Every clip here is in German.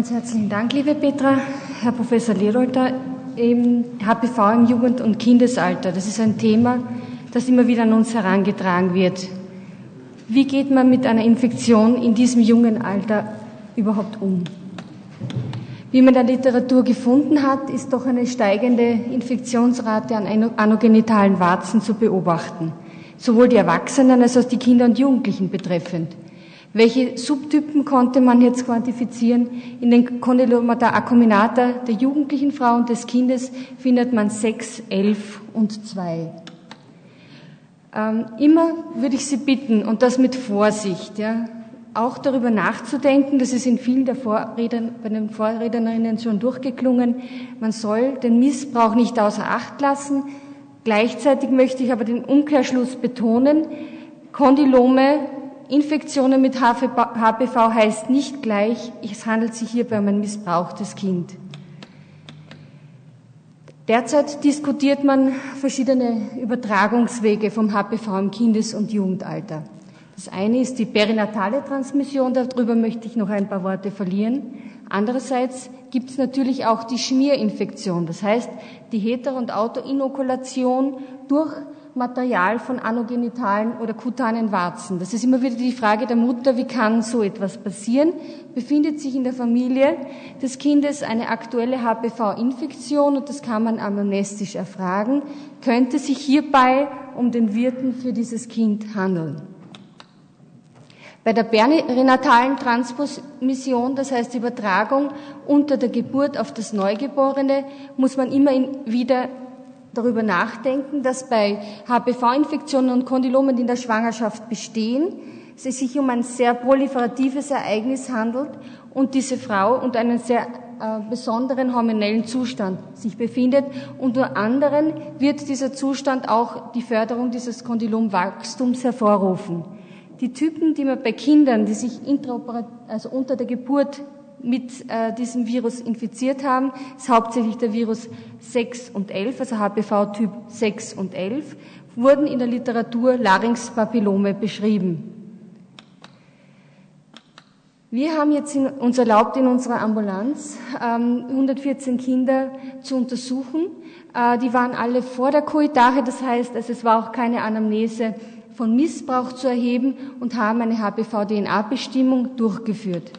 Ganz herzlichen Dank, liebe Petra. Herr Professor Lehrolter, HPV im Jugend- und Kindesalter, das ist ein Thema, das immer wieder an uns herangetragen wird. Wie geht man mit einer Infektion in diesem jungen Alter überhaupt um? Wie man in der Literatur gefunden hat, ist doch eine steigende Infektionsrate an anogenitalen Warzen zu beobachten, sowohl die Erwachsenen als auch die Kinder und Jugendlichen betreffend. Welche Subtypen konnte man jetzt quantifizieren? In den Condylomata acuminata der jugendlichen Frau und des Kindes findet man sechs, elf und zwei. Ähm, immer würde ich Sie bitten, und das mit Vorsicht, ja, auch darüber nachzudenken, das ist in vielen der Vorredner, bei den Vorrednerinnen schon durchgeklungen, man soll den Missbrauch nicht außer Acht lassen. Gleichzeitig möchte ich aber den Umkehrschluss betonen, Kondylome Infektionen mit HPV heißt nicht gleich, es handelt sich hierbei um ein missbrauchtes Kind. Derzeit diskutiert man verschiedene Übertragungswege vom HPV im Kindes- und Jugendalter. Das eine ist die perinatale Transmission, darüber möchte ich noch ein paar Worte verlieren. Andererseits gibt es natürlich auch die Schmierinfektion, das heißt die Heter- und Autoinokulation durch Material von anogenitalen oder kutanen Warzen. Das ist immer wieder die Frage der Mutter, wie kann so etwas passieren? Befindet sich in der Familie des Kindes eine aktuelle HPV-Infektion und das kann man amnestisch erfragen, könnte sich hierbei um den Wirten für dieses Kind handeln. Bei der perinatalen Transmission, das heißt Übertragung unter der Geburt auf das Neugeborene, muss man immer wieder darüber nachdenken, dass bei HPV-Infektionen und Kondylomen, die in der Schwangerschaft bestehen, es sich um ein sehr proliferatives Ereignis handelt und diese Frau unter einem sehr äh, besonderen hormonellen Zustand sich befindet. Unter anderem wird dieser Zustand auch die Förderung dieses Kondylomwachstums hervorrufen. Die Typen, die man bei Kindern, die sich also unter der Geburt mit äh, diesem Virus infiziert haben, ist hauptsächlich der Virus 6 und 11, also HPV-Typ 6 und 11, wurden in der Literatur Larynxpapillome beschrieben. Wir haben jetzt in, uns erlaubt, in unserer Ambulanz ähm, 114 Kinder zu untersuchen. Äh, die waren alle vor der Koitare, das heißt, also es war auch keine Anamnese von Missbrauch zu erheben und haben eine HPV-DNA-Bestimmung durchgeführt.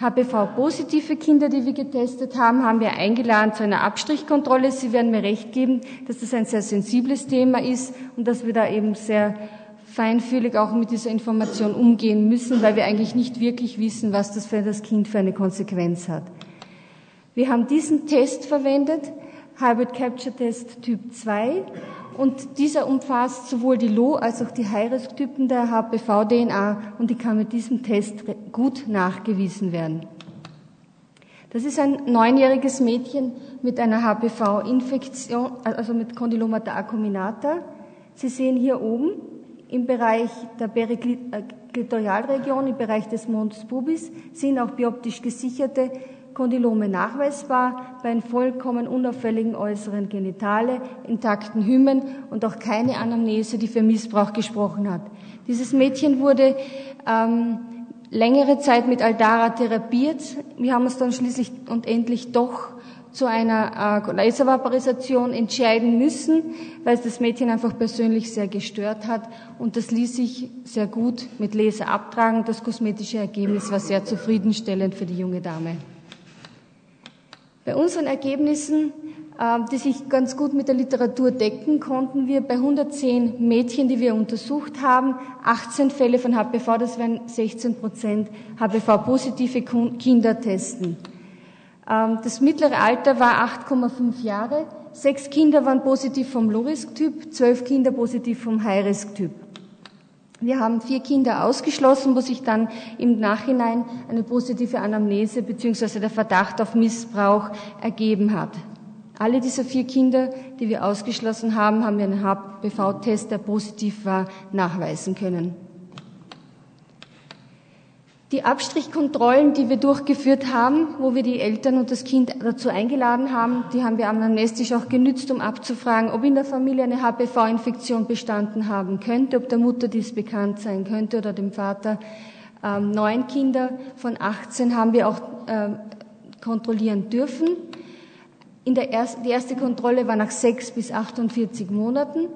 HPV-positive Kinder, die wir getestet haben, haben wir eingeladen zu einer Abstrichkontrolle. Sie werden mir recht geben, dass das ein sehr sensibles Thema ist und dass wir da eben sehr feinfühlig auch mit dieser Information umgehen müssen, weil wir eigentlich nicht wirklich wissen, was das für das Kind für eine Konsequenz hat. Wir haben diesen Test verwendet, Hybrid Capture Test Typ 2, und dieser umfasst sowohl die Low- als auch die High-Risk-Typen der HPV-DNA und die kann mit diesem Test gut nachgewiesen werden. Das ist ein neunjähriges Mädchen mit einer HPV-Infektion, also mit Condylomata acuminata. Sie sehen hier oben im Bereich der Periklitoral-Region, im Bereich des Mons pubis, sind auch bioptisch gesicherte Kondylome nachweisbar bei einem vollkommen unauffälligen äußeren Genitale, intakten Hymen und auch keine Anamnese, die für Missbrauch gesprochen hat. Dieses Mädchen wurde ähm, längere Zeit mit Aldara therapiert. Wir haben uns dann schließlich und endlich doch zu einer äh, Laservaporisation entscheiden müssen, weil es das Mädchen einfach persönlich sehr gestört hat. Und das ließ sich sehr gut mit Laser abtragen. Das kosmetische Ergebnis war sehr zufriedenstellend für die junge Dame. Bei unseren Ergebnissen, ähm, die sich ganz gut mit der Literatur decken, konnten wir bei 110 Mädchen, die wir untersucht haben, 18 Fälle von HPV, das wären 16 Prozent HPV-positive Kinder testen. Ähm, das mittlere Alter war 8,5 Jahre. Sechs Kinder waren positiv vom Low-Risk-Typ, zwölf Kinder positiv vom High-Risk-Typ. Wir haben vier Kinder ausgeschlossen, wo sich dann im Nachhinein eine positive Anamnese bzw. der Verdacht auf Missbrauch ergeben hat. Alle diese vier Kinder, die wir ausgeschlossen haben, haben wir einen HPV-Test, der positiv war, nachweisen können. Die Abstrichkontrollen, die wir durchgeführt haben, wo wir die Eltern und das Kind dazu eingeladen haben, die haben wir amnestisch auch genützt, um abzufragen, ob in der Familie eine HPV-Infektion bestanden haben könnte, ob der Mutter dies bekannt sein könnte oder dem Vater. Ähm, neun Kinder von 18 haben wir auch ähm, kontrollieren dürfen. In der ersten, die erste Kontrolle war nach sechs bis 48 Monaten.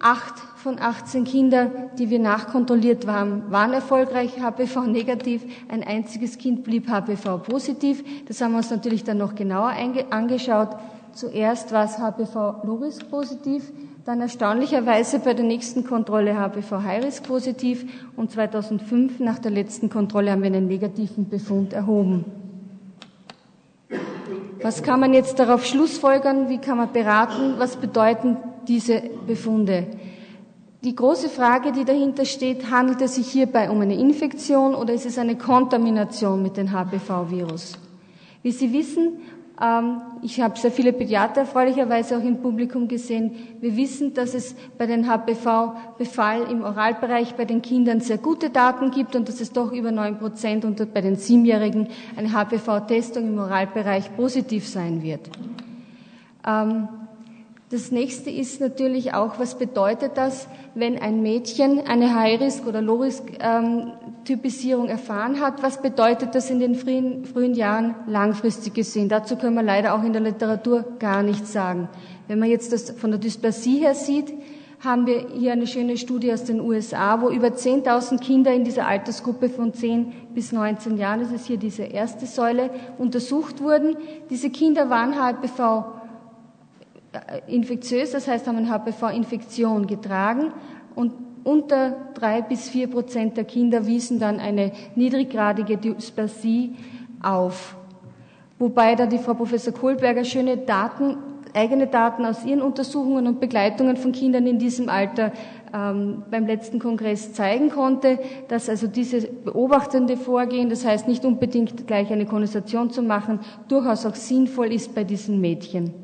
Acht von 18 Kindern, die wir nachkontrolliert haben, waren erfolgreich HPV negativ. Ein einziges Kind blieb HPV positiv. Das haben wir uns natürlich dann noch genauer angeschaut. Zuerst war es HPV Low-Risk positiv, dann erstaunlicherweise bei der nächsten Kontrolle HPV High-Risk positiv und 2005 nach der letzten Kontrolle haben wir einen negativen Befund erhoben. Was kann man jetzt darauf schlussfolgern? Wie kann man beraten? Was bedeuten diese Befunde? Die große Frage, die dahinter steht, handelt es sich hierbei um eine Infektion oder ist es eine Kontamination mit dem HPV-Virus? Wie Sie wissen, ähm, ich habe sehr viele Pädiater erfreulicherweise auch im Publikum gesehen. Wir wissen, dass es bei den HPV-Befall im Oralbereich bei den Kindern sehr gute Daten gibt und dass es doch über neun Prozent und bei den Siebenjährigen eine HPV-Testung im Oralbereich positiv sein wird. Ähm, das nächste ist natürlich auch, was bedeutet das, wenn ein Mädchen eine High-Risk- oder Low-Risk-Typisierung erfahren hat? Was bedeutet das in den frühen, frühen Jahren langfristig gesehen? Dazu können wir leider auch in der Literatur gar nichts sagen. Wenn man jetzt das von der Dysplasie her sieht, haben wir hier eine schöne Studie aus den USA, wo über 10.000 Kinder in dieser Altersgruppe von 10 bis 19 Jahren, das ist hier diese erste Säule, untersucht wurden. Diese Kinder waren HPV infektiös, das heißt, haben eine HPV-Infektion getragen und unter drei bis vier Prozent der Kinder wiesen dann eine niedriggradige Dysplasie auf. Wobei da die Frau Professor Kohlberger schöne Daten, eigene Daten aus ihren Untersuchungen und Begleitungen von Kindern in diesem Alter ähm, beim letzten Kongress zeigen konnte, dass also dieses beobachtende Vorgehen, das heißt nicht unbedingt gleich eine Konversation zu machen, durchaus auch sinnvoll ist bei diesen Mädchen.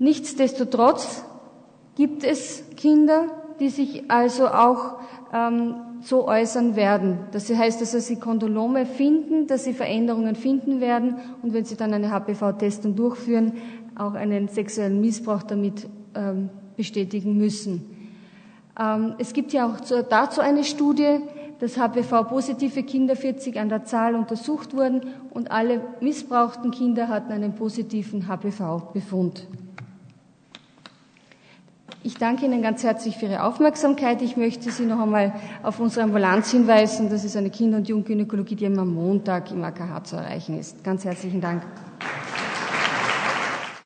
Nichtsdestotrotz gibt es Kinder, die sich also auch ähm, so äußern werden. Das heißt, dass sie Kondolome finden, dass sie Veränderungen finden werden und wenn sie dann eine HPV-Testung durchführen, auch einen sexuellen Missbrauch damit ähm, bestätigen müssen. Ähm, es gibt ja auch dazu eine Studie, dass HPV-positive Kinder 40 an der Zahl untersucht wurden und alle missbrauchten Kinder hatten einen positiven HPV-Befund. Ich danke Ihnen ganz herzlich für Ihre Aufmerksamkeit. Ich möchte Sie noch einmal auf unsere Ambulanz hinweisen. Das ist eine Kinder- und Jugendgynäkologie, die am Montag im AKH zu erreichen ist. Ganz herzlichen Dank.